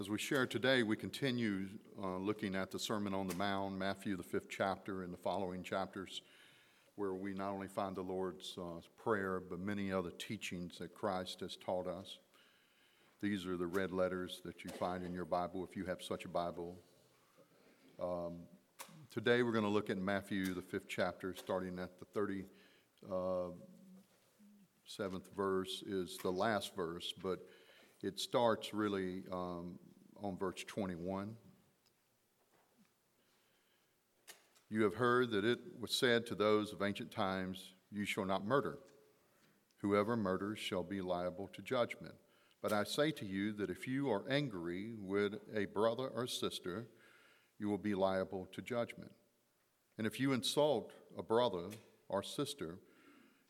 As we share today, we continue uh, looking at the Sermon on the Mount, Matthew, the fifth chapter, and the following chapters, where we not only find the Lord's uh, Prayer, but many other teachings that Christ has taught us. These are the red letters that you find in your Bible if you have such a Bible. Um, today, we're going to look at Matthew, the fifth chapter, starting at the 37th uh, verse, is the last verse, but it starts really um, on verse 21. You have heard that it was said to those of ancient times, You shall not murder. Whoever murders shall be liable to judgment. But I say to you that if you are angry with a brother or sister, you will be liable to judgment. And if you insult a brother or sister,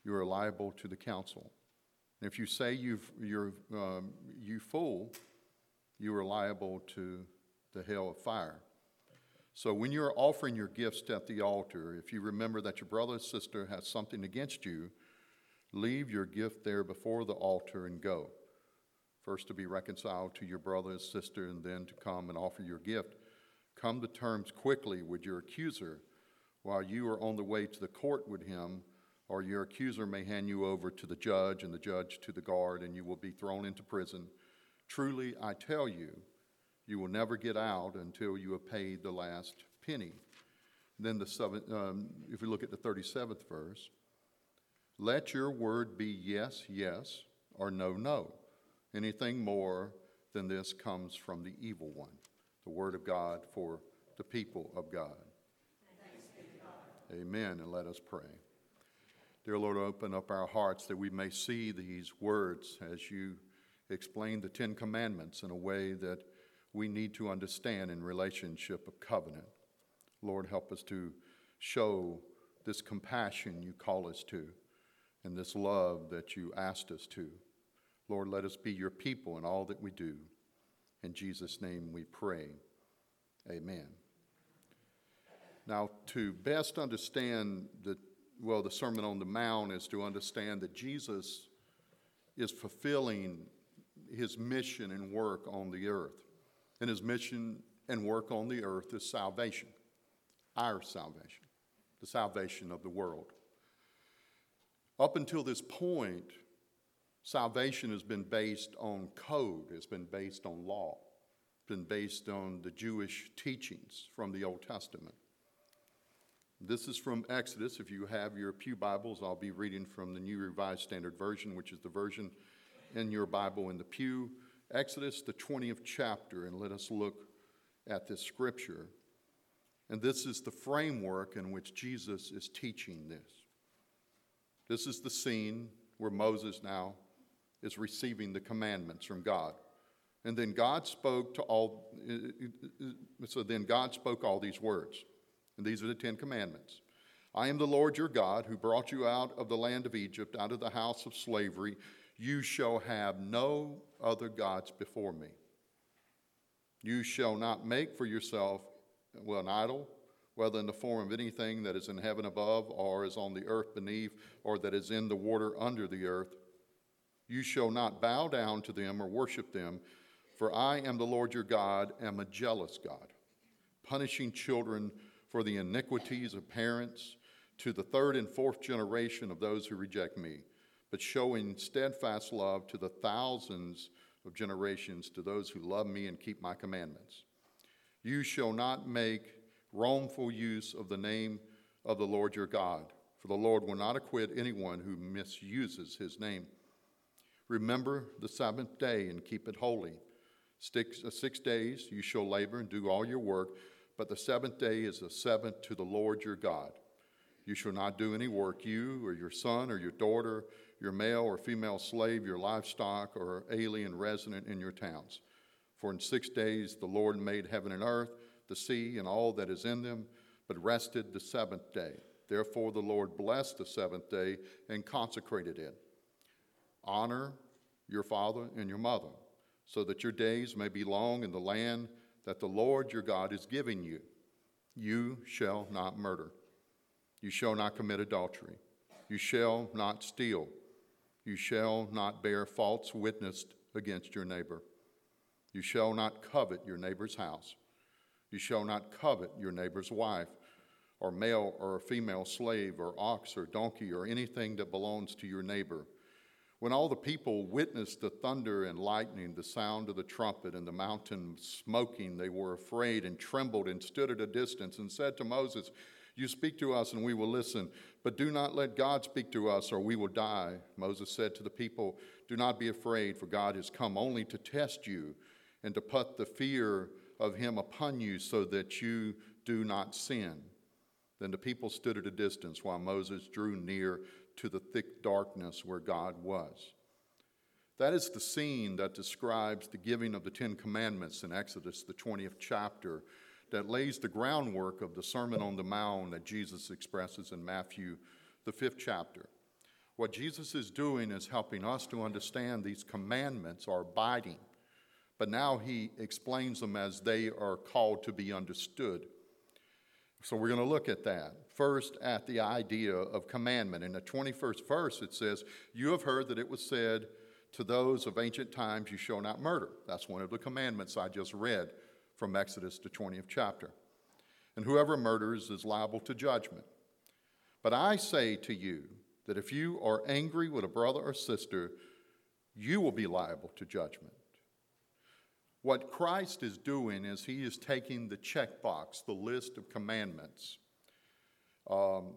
you are liable to the council. And if you say you've, you're, um, you fool, you are liable to the hell of fire. So when you're offering your gifts at the altar, if you remember that your brother or sister has something against you, leave your gift there before the altar and go. First to be reconciled to your brother or sister, and then to come and offer your gift. Come to terms quickly with your accuser while you are on the way to the court with him, or your accuser may hand you over to the judge, and the judge to the guard, and you will be thrown into prison. Truly, I tell you, you will never get out until you have paid the last penny. Then, the seven, um, if we look at the 37th verse, let your word be yes, yes, or no, no. Anything more than this comes from the evil one. The word of God for the people of God. God. Amen. And let us pray. Dear Lord, open up our hearts that we may see these words as you explain the Ten Commandments in a way that we need to understand in relationship of covenant. Lord, help us to show this compassion you call us to and this love that you asked us to. Lord, let us be your people in all that we do. In Jesus' name we pray. Amen. Now, to best understand the well, the Sermon on the Mount is to understand that Jesus is fulfilling his mission and work on the earth. And his mission and work on the earth is salvation, our salvation, the salvation of the world. Up until this point, salvation has been based on code, it's been based on law, it's been based on the Jewish teachings from the Old Testament. This is from Exodus. If you have your Pew Bibles, I'll be reading from the New Revised Standard Version, which is the version in your Bible in the pew, Exodus, the 20th chapter, and let us look at this scripture. And this is the framework in which Jesus is teaching this. This is the scene where Moses now is receiving the commandments from God. And then God spoke to all, uh, uh, so then God spoke all these words. And these are the Ten Commandments. I am the Lord your God who brought you out of the land of Egypt, out of the house of slavery. You shall have no other gods before me. You shall not make for yourself well, an idol, whether in the form of anything that is in heaven above, or is on the earth beneath, or that is in the water under the earth. You shall not bow down to them or worship them, for I am the Lord your God, am a jealous God, punishing children for the iniquities of parents to the third and fourth generation of those who reject me but showing steadfast love to the thousands of generations to those who love me and keep my commandments. You shall not make wrongful use of the name of the Lord your God, for the Lord will not acquit anyone who misuses his name. Remember the seventh day and keep it holy. Six, uh, six days you shall labor and do all your work, but the seventh day is the seventh to the Lord your God. You shall not do any work, you or your son or your daughter your male or female slave, your livestock, or alien resident in your towns. For in six days the Lord made heaven and earth, the sea, and all that is in them, but rested the seventh day. Therefore the Lord blessed the seventh day and consecrated it. Honor your father and your mother, so that your days may be long in the land that the Lord your God is giving you. You shall not murder. You shall not commit adultery. You shall not steal. You shall not bear false witness against your neighbor. You shall not covet your neighbor's house. You shall not covet your neighbor's wife, or male or female slave, or ox or donkey, or anything that belongs to your neighbor. When all the people witnessed the thunder and lightning, the sound of the trumpet, and the mountain smoking, they were afraid and trembled and stood at a distance and said to Moses, You speak to us and we will listen, but do not let God speak to us or we will die. Moses said to the people, Do not be afraid, for God has come only to test you and to put the fear of him upon you so that you do not sin. Then the people stood at a distance while Moses drew near to the thick darkness where God was. That is the scene that describes the giving of the Ten Commandments in Exodus, the 20th chapter, that lays the groundwork of the Sermon on the Mount that Jesus expresses in Matthew, the fifth chapter. What Jesus is doing is helping us to understand these commandments are abiding, but now he explains them as they are called to be understood. So we're going to look at that. First, at the idea of commandment. In the 21st verse, it says, You have heard that it was said to those of ancient times, You shall not murder. That's one of the commandments I just read from Exodus, the 20th chapter. And whoever murders is liable to judgment. But I say to you that if you are angry with a brother or sister, you will be liable to judgment. What Christ is doing is he is taking the checkbox, the list of commandments. Um,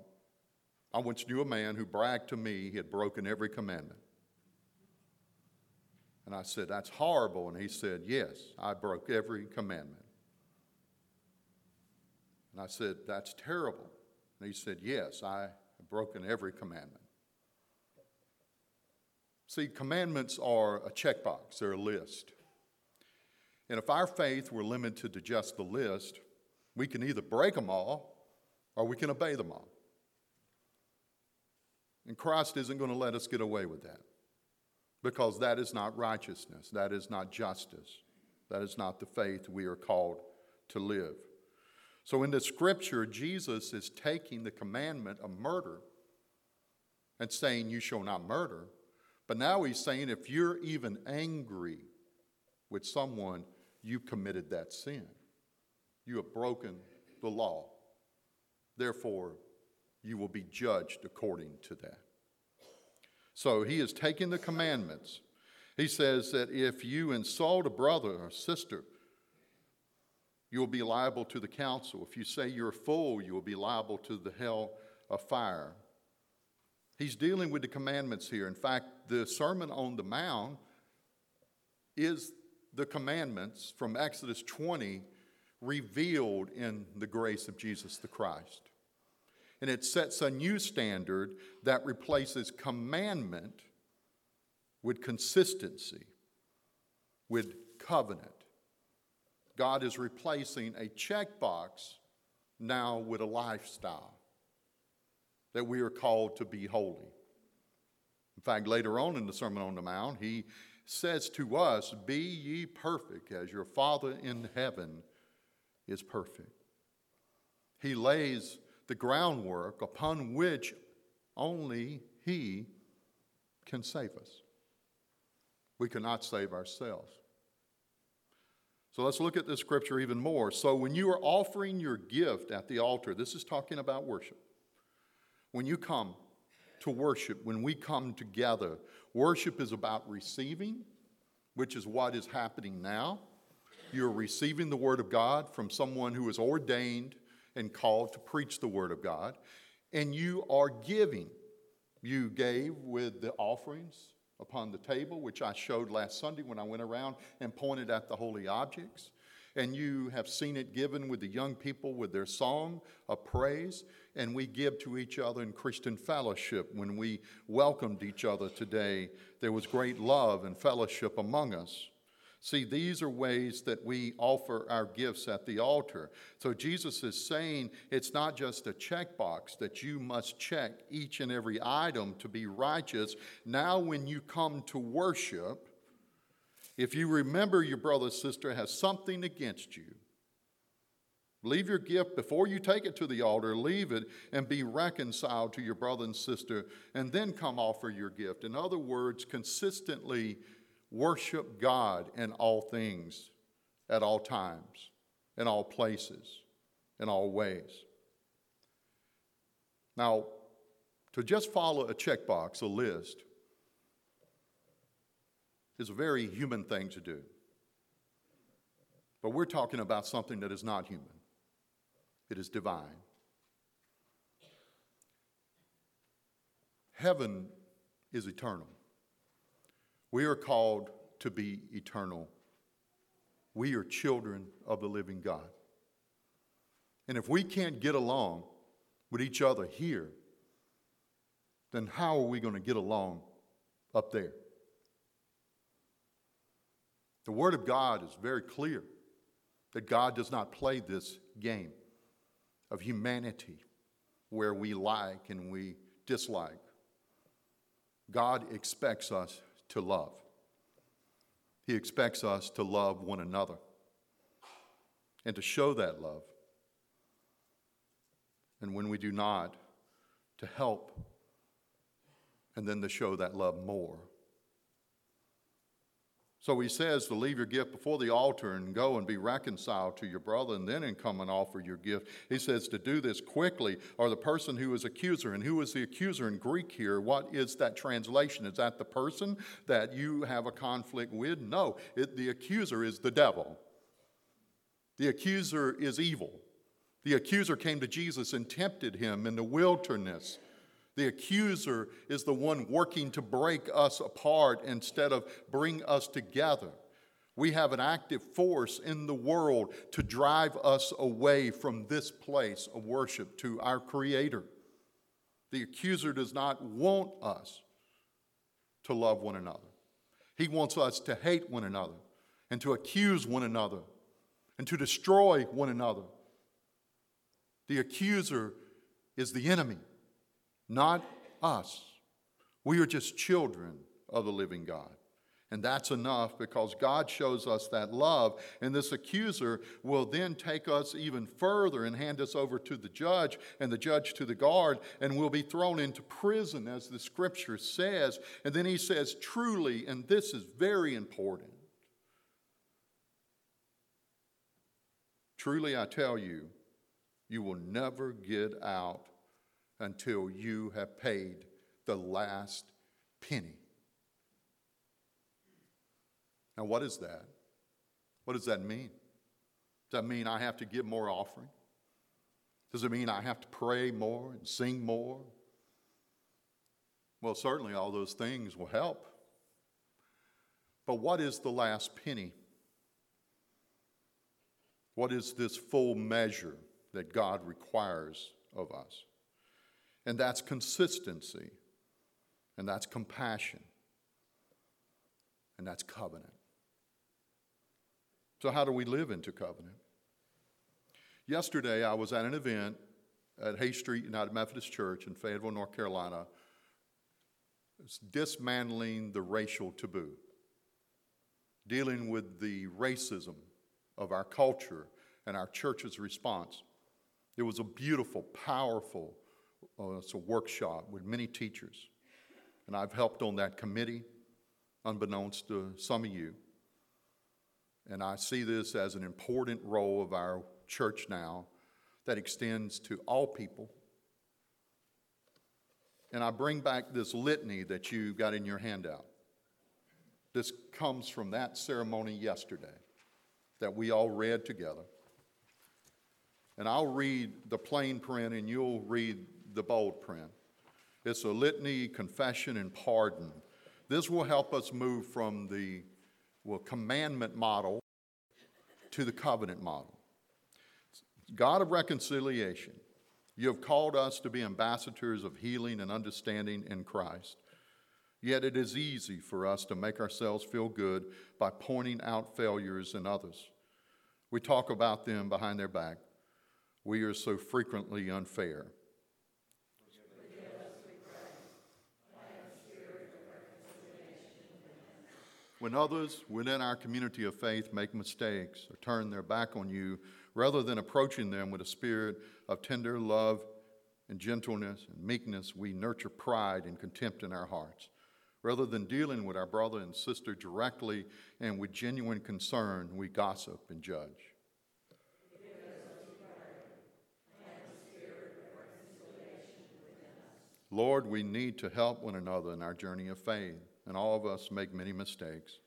I once knew a man who bragged to me he had broken every commandment. And I said, That's horrible. And he said, Yes, I broke every commandment. And I said, That's terrible. And he said, Yes, I have broken every commandment. See, commandments are a checkbox, they're a list. And if our faith were limited to just the list, we can either break them all or we can obey them all. And Christ isn't going to let us get away with that because that is not righteousness, that is not justice, that is not the faith we are called to live. So in the scripture, Jesus is taking the commandment of murder and saying, You shall not murder. But now he's saying, if you're even angry with someone, you've committed that sin. You have broken the law. Therefore, you will be judged according to that. So he is taking the commandments. He says that if you insult a brother or sister, you will be liable to the council. If you say you're a fool, you will be liable to the hell of fire. He's dealing with the commandments here. In fact, the Sermon on the Mount is the commandments from Exodus 20 revealed in the grace of Jesus the Christ. And it sets a new standard that replaces commandment with consistency, with covenant. God is replacing a checkbox now with a lifestyle that we are called to be holy. In fact, later on in the Sermon on the Mount, he says to us, Be ye perfect as your Father in heaven is perfect. He lays the groundwork upon which only He can save us. We cannot save ourselves. So let's look at this scripture even more. So, when you are offering your gift at the altar, this is talking about worship. When you come to worship, when we come together, Worship is about receiving, which is what is happening now. You're receiving the Word of God from someone who is ordained and called to preach the Word of God, and you are giving. You gave with the offerings upon the table, which I showed last Sunday when I went around and pointed at the holy objects and you have seen it given with the young people with their song of praise, and we give to each other in Christian fellowship. When we welcomed each other today, there was great love and fellowship among us. See, these are ways that we offer our gifts at the altar. So Jesus is saying it's not just a checkbox that you must check each and every item to be righteous. Now, when you come to worship, if you remember your brother or sister has something against you, leave your gift before you take it to the altar, leave it and be reconciled to your brother and sister, and then come offer your gift. In other words, consistently worship God in all things, at all times, in all places, in all ways. Now, to just follow a checkbox, a list, is a very human thing to do. But we're talking about something that is not human, it is divine. Heaven is eternal. We are called to be eternal. We are children of the living God. And if we can't get along with each other here, then how are we going to get along up there? The Word of God is very clear that God does not play this game of humanity where we like and we dislike. God expects us to love. He expects us to love one another and to show that love. And when we do not, to help and then to show that love more. So he says to leave your gift before the altar and go and be reconciled to your brother and then and come and offer your gift. He says to do this quickly, or the person who is accuser. And who is the accuser in Greek here? What is that translation? Is that the person that you have a conflict with? No, it, the accuser is the devil. The accuser is evil. The accuser came to Jesus and tempted him in the wilderness. The accuser is the one working to break us apart instead of bring us together. We have an active force in the world to drive us away from this place of worship to our Creator. The accuser does not want us to love one another. He wants us to hate one another and to accuse one another and to destroy one another. The accuser is the enemy not us. We are just children of the living God. And that's enough because God shows us that love. And this accuser will then take us even further and hand us over to the judge and the judge to the guard, and we'll be thrown into prison, as the scripture says. And then he says, truly, and this is very important. Truly, I tell you, you will never get out until you have paid the last penny. Now, what is that? What does that mean? Does that mean I have to give more offering? Does it mean I have to pray more and sing more? Well, certainly all those things will help. But what is the last penny? What is this full measure that God requires of us? And that's consistency, and that's compassion, and that's covenant. So, how do we live into covenant? Yesterday, I was at an event at Hay Street United Methodist Church in Fayetteville, North Carolina. Dismantling the racial taboo, dealing with the racism of our culture and our church's response. It was a beautiful, powerful, uh, it's a workshop with many teachers. And I've helped on that committee, unbeknownst to some of you. And I see this as an important role of our church now that extends to all people. And I bring back this litany that you got in your handout. This comes from that ceremony yesterday that we all read together. And I'll read the plain print and you'll read the bold print. It's a litany, confession, and pardon. This will help us move from the well, commandment model to the covenant model. God of reconciliation, you have called us to be ambassadors of healing and understanding in Christ. Yet it is easy for us to make ourselves feel good by pointing out failures in others. We talk about them behind their back. We are so frequently unfair. When others within our community of faith make mistakes or turn their back on you, rather than approaching them with a spirit of tender love and gentleness and meekness, we nurture pride and contempt in our hearts. Rather than dealing with our brother and sister directly and with genuine concern, we gossip and judge. Lord, we need to help one another in our journey of faith, and all of us make many mistakes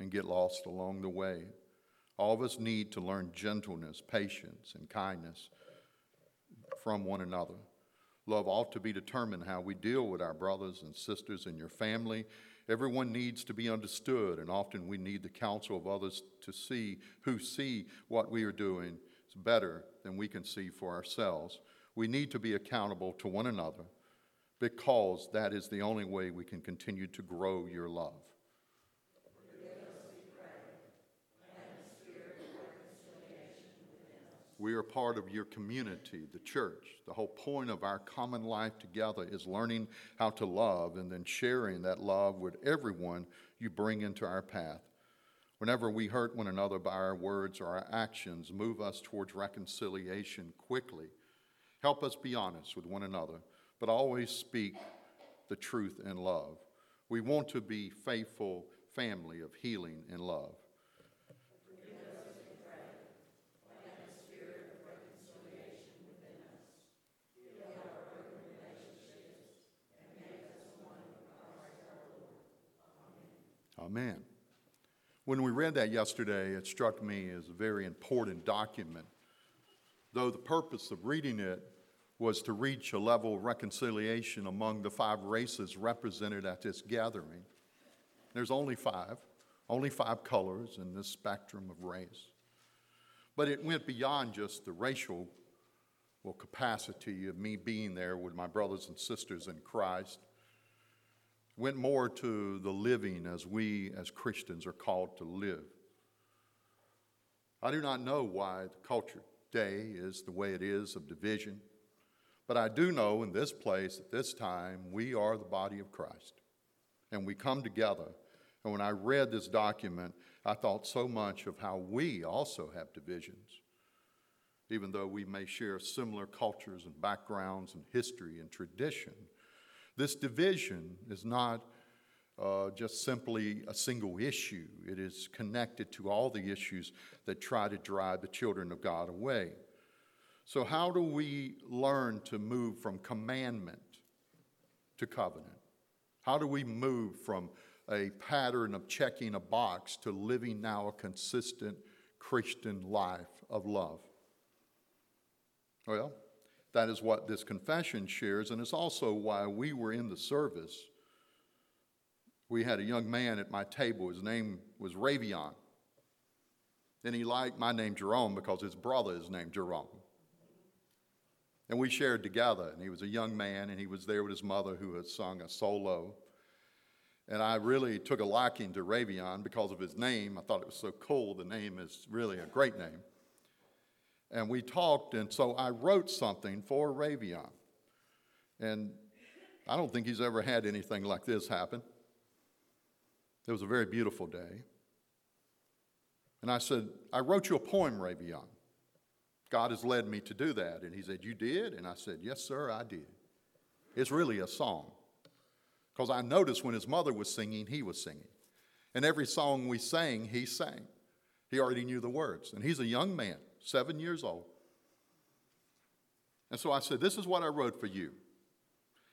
and get lost along the way. All of us need to learn gentleness, patience, and kindness from one another. Love ought to be determined how we deal with our brothers and sisters in your family. Everyone needs to be understood, and often we need the counsel of others to see who see what we are doing is better than we can see for ourselves. We need to be accountable to one another because that is the only way we can continue to grow your love. We are part of your community, the church. The whole point of our common life together is learning how to love and then sharing that love with everyone you bring into our path. Whenever we hurt one another by our words or our actions, move us towards reconciliation quickly. Help us be honest with one another but always speak the truth in love. We want to be faithful family of healing and love. Amen. When we read that yesterday, it struck me as a very important document. Though the purpose of reading it was to reach a level of reconciliation among the five races represented at this gathering. There's only five, only five colors in this spectrum of race. But it went beyond just the racial well, capacity of me being there with my brothers and sisters in Christ. It went more to the living as we as Christians are called to live. I do not know why the culture today is the way it is of division but I do know in this place at this time, we are the body of Christ. And we come together. And when I read this document, I thought so much of how we also have divisions. Even though we may share similar cultures and backgrounds and history and tradition, this division is not uh, just simply a single issue. It is connected to all the issues that try to drive the children of God away. So, how do we learn to move from commandment to covenant? How do we move from a pattern of checking a box to living now a consistent Christian life of love? Well, that is what this confession shares, and it's also why we were in the service. We had a young man at my table. His name was Ravion. And he liked my name Jerome because his brother is named Jerome. And we shared together. And he was a young man, and he was there with his mother who had sung a solo. And I really took a liking to Ravion because of his name. I thought it was so cool. The name is really a great name. And we talked, and so I wrote something for Ravion. And I don't think he's ever had anything like this happen. It was a very beautiful day. And I said, I wrote you a poem, Ravion. God has led me to do that. And he said, You did? And I said, Yes, sir, I did. It's really a song. Because I noticed when his mother was singing, he was singing. And every song we sang, he sang. He already knew the words. And he's a young man, seven years old. And so I said, This is what I wrote for you.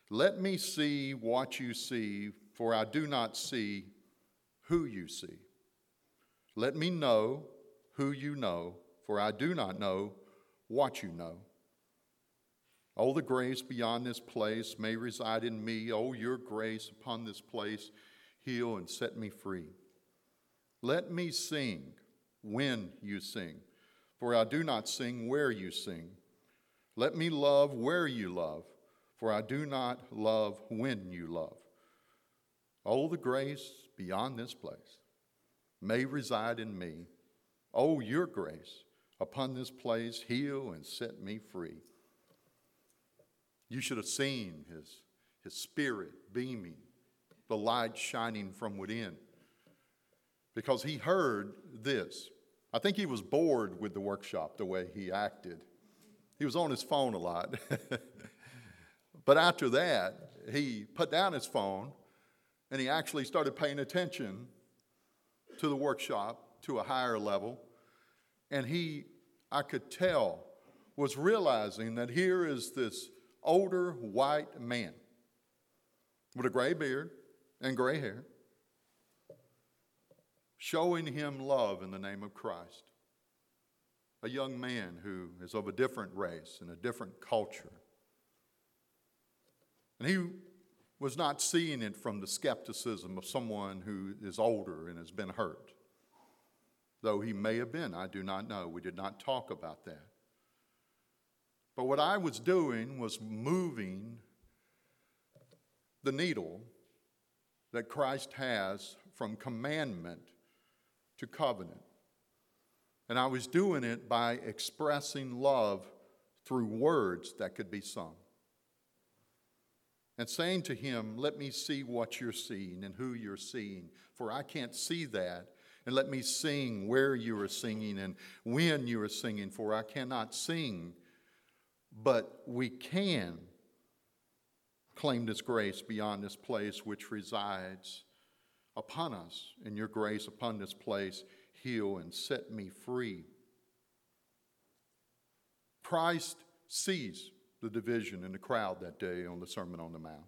Let me see what you see, for I do not see who you see. Let me know who you know, for I do not know what you know. Oh, the grace beyond this place may reside in me. Oh, your grace upon this place, heal and set me free. Let me sing when you sing, for I do not sing where you sing. Let me love where you love, for I do not love when you love. Oh, the grace beyond this place may reside in me. Oh, your grace upon this place, heal and set me free. You should have seen his, his spirit beaming, the light shining from within, because he heard this. I think he was bored with the workshop the way he acted. He was on his phone a lot. but after that, he put down his phone and he actually started paying attention to the workshop to a higher level. And he, I could tell, was realizing that here is this older white man with a gray beard and gray hair showing him love in the name of Christ. A young man who is of a different race and a different culture. And he was not seeing it from the skepticism of someone who is older and has been hurt. Though he may have been, I do not know. We did not talk about that. But what I was doing was moving the needle that Christ has from commandment to covenant. And I was doing it by expressing love through words that could be sung. And saying to him, Let me see what you're seeing and who you're seeing, for I can't see that. And let me sing where you are singing and when you are singing, for I cannot sing. But we can claim this grace beyond this place which resides upon us, and your grace upon this place heal and set me free. Christ sees the division in the crowd that day on the Sermon on the Mount.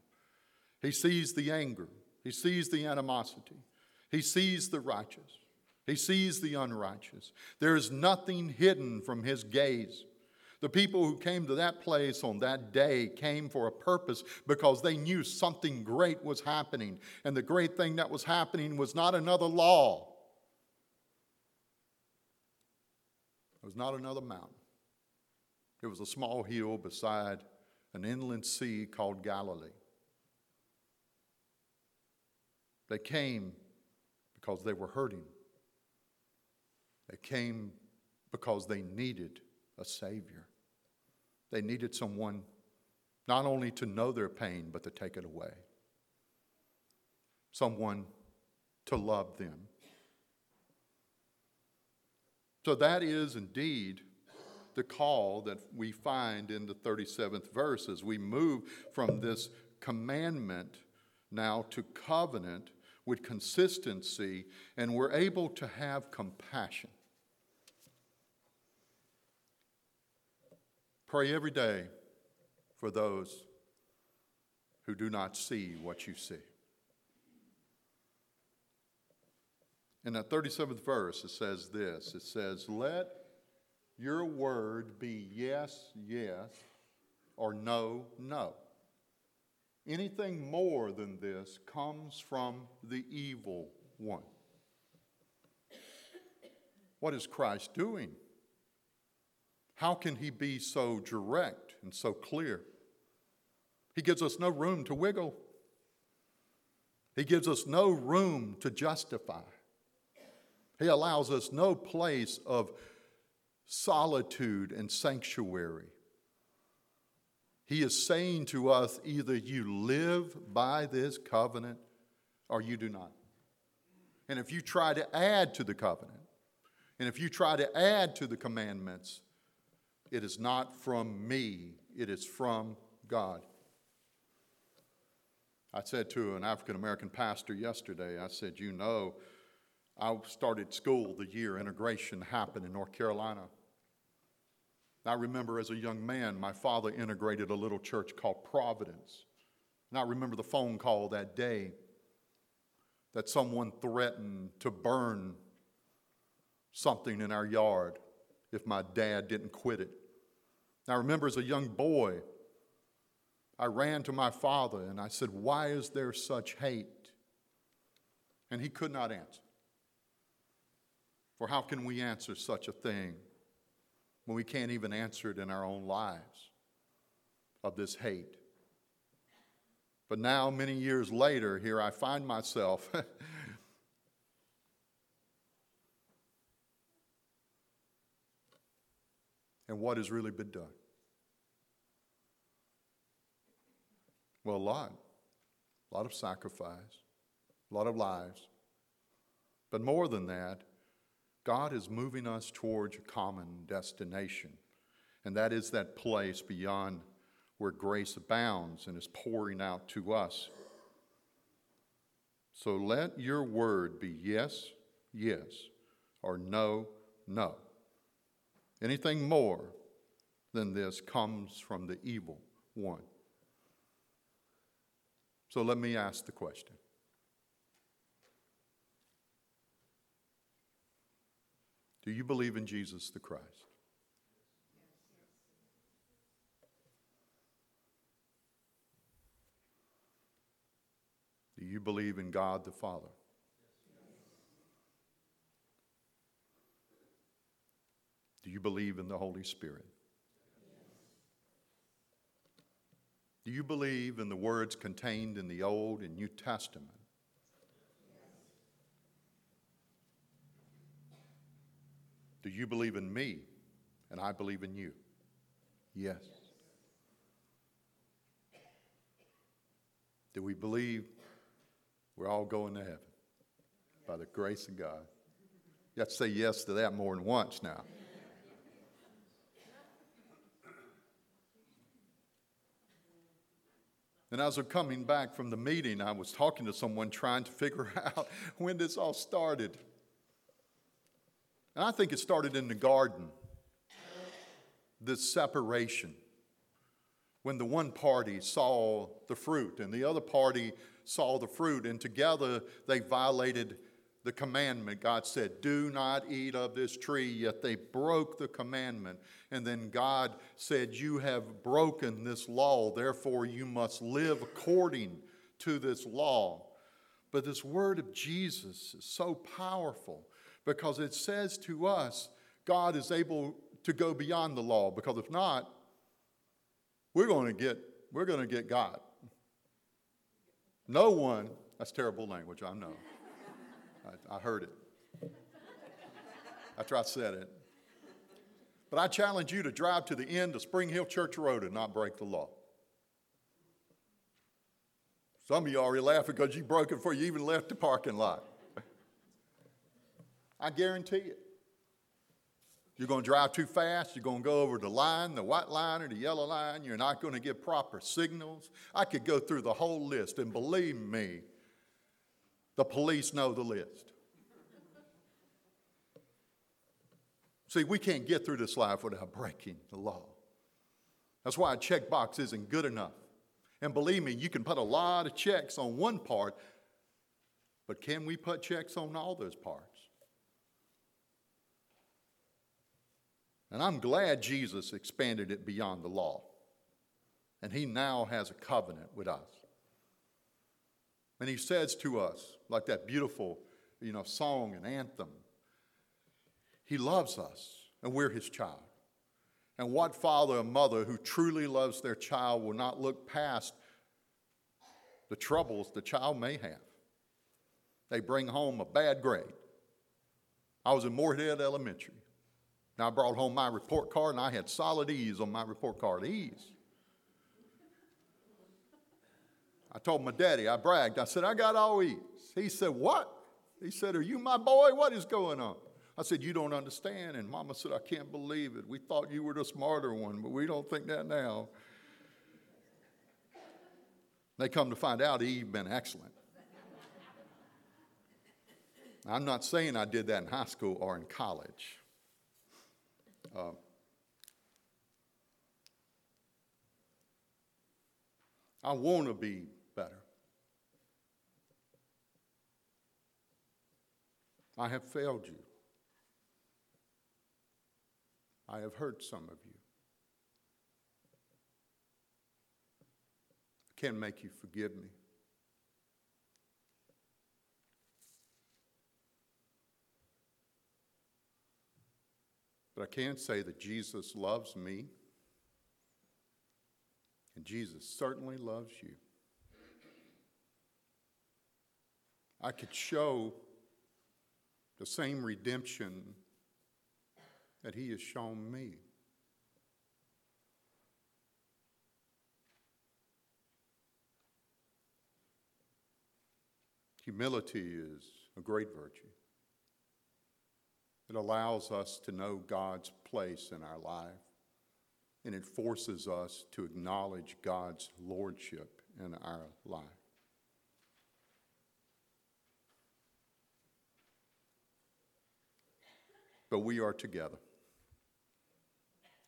He sees the anger, he sees the animosity, he sees the righteous, he sees the unrighteous. There is nothing hidden from his gaze. The people who came to that place on that day came for a purpose because they knew something great was happening. And the great thing that was happening was not another law, it was not another mountain. It was a small hill beside an inland sea called Galilee. They came because they were hurting. They came because they needed a Savior. They needed someone not only to know their pain, but to take it away. Someone to love them. So that is indeed the call that we find in the 37th verse as we move from this commandment now to covenant with consistency, and we're able to have compassion. Pray every day for those who do not see what you see. In that 37th verse, it says this it says, Let your word be yes, yes, or no, no. Anything more than this comes from the evil one. What is Christ doing? How can he be so direct and so clear? He gives us no room to wiggle. He gives us no room to justify. He allows us no place of solitude and sanctuary. He is saying to us either you live by this covenant or you do not. And if you try to add to the covenant, and if you try to add to the commandments, it is not from me, it is from God. I said to an African American pastor yesterday, I said, You know, I started school the year integration happened in North Carolina. I remember as a young man, my father integrated a little church called Providence. And I remember the phone call that day that someone threatened to burn something in our yard if my dad didn't quit it. I remember as a young boy, I ran to my father and I said, Why is there such hate? And he could not answer. For how can we answer such a thing when we can't even answer it in our own lives of this hate? But now, many years later, here I find myself and what has really been done? Well, a lot. A lot of sacrifice, a lot of lives. But more than that, God is moving us towards a common destination, and that is that place beyond where grace abounds and is pouring out to us. So let your word be yes, yes, or no, no. Anything more than this comes from the evil one. So let me ask the question Do you believe in Jesus the Christ? Do you believe in God the Father? Do you believe in the Holy Spirit? Do you believe in the words contained in the Old and New Testament? Do you believe in me and I believe in you? Yes. Do we believe we're all going to heaven by the grace of God? You have to say yes to that more than once now. And as I'm coming back from the meeting, I was talking to someone trying to figure out when this all started. And I think it started in the garden this separation. When the one party saw the fruit and the other party saw the fruit, and together they violated the commandment. God said, Do not eat of this tree, yet they broke the commandment. And then God said, You have broken this law, therefore you must live according to this law. But this word of Jesus is so powerful because it says to us, God is able to go beyond the law, because if not, we're going to get, we're going to get God. No one, that's terrible language, I know. I, I heard it after I said it. But I challenge you to drive to the end of Spring Hill Church Road and not break the law. Some of you already laughing because you broke it before you even left the parking lot. I guarantee it. You're going to drive too fast. You're going to go over the line, the white line or the yellow line. You're not going to give proper signals. I could go through the whole list, and believe me, the police know the list. See, we can't get through this life without breaking the law. That's why a checkbox isn't good enough. And believe me, you can put a lot of checks on one part, but can we put checks on all those parts? And I'm glad Jesus expanded it beyond the law. And he now has a covenant with us. And he says to us, like that beautiful, you know, song and anthem, he loves us and we're his child. And what father or mother who truly loves their child will not look past the troubles the child may have? They bring home a bad grade. I was in Moorhead Elementary. Now I brought home my report card and I had solid E's on my report card. E's. I told my daddy, I bragged. I said, I got all E's. He said, What? He said, Are you my boy? What is going on? I said, You don't understand. And mama said, I can't believe it. We thought you were the smarter one, but we don't think that now. They come to find out Eve been excellent. I'm not saying I did that in high school or in college. Uh, I want to be better. I have failed you. I have hurt some of you. I can't make you forgive me. But I can say that Jesus loves me, and Jesus certainly loves you. I could show the same redemption that He has shown me. Humility is a great virtue. It allows us to know God's place in our life, and it forces us to acknowledge God's lordship in our life. But we are together.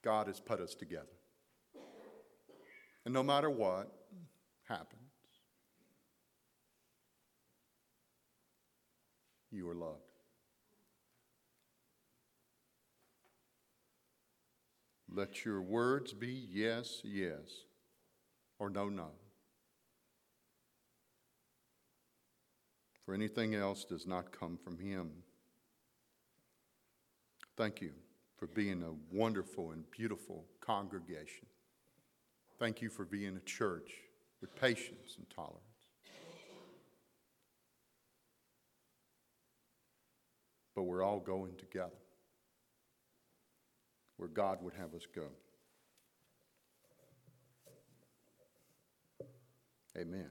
God has put us together. And no matter what happens, you are loved. Let your words be yes, yes, or no, no. For anything else does not come from Him. Thank you for being a wonderful and beautiful congregation. Thank you for being a church with patience and tolerance. But we're all going together where God would have us go. Amen.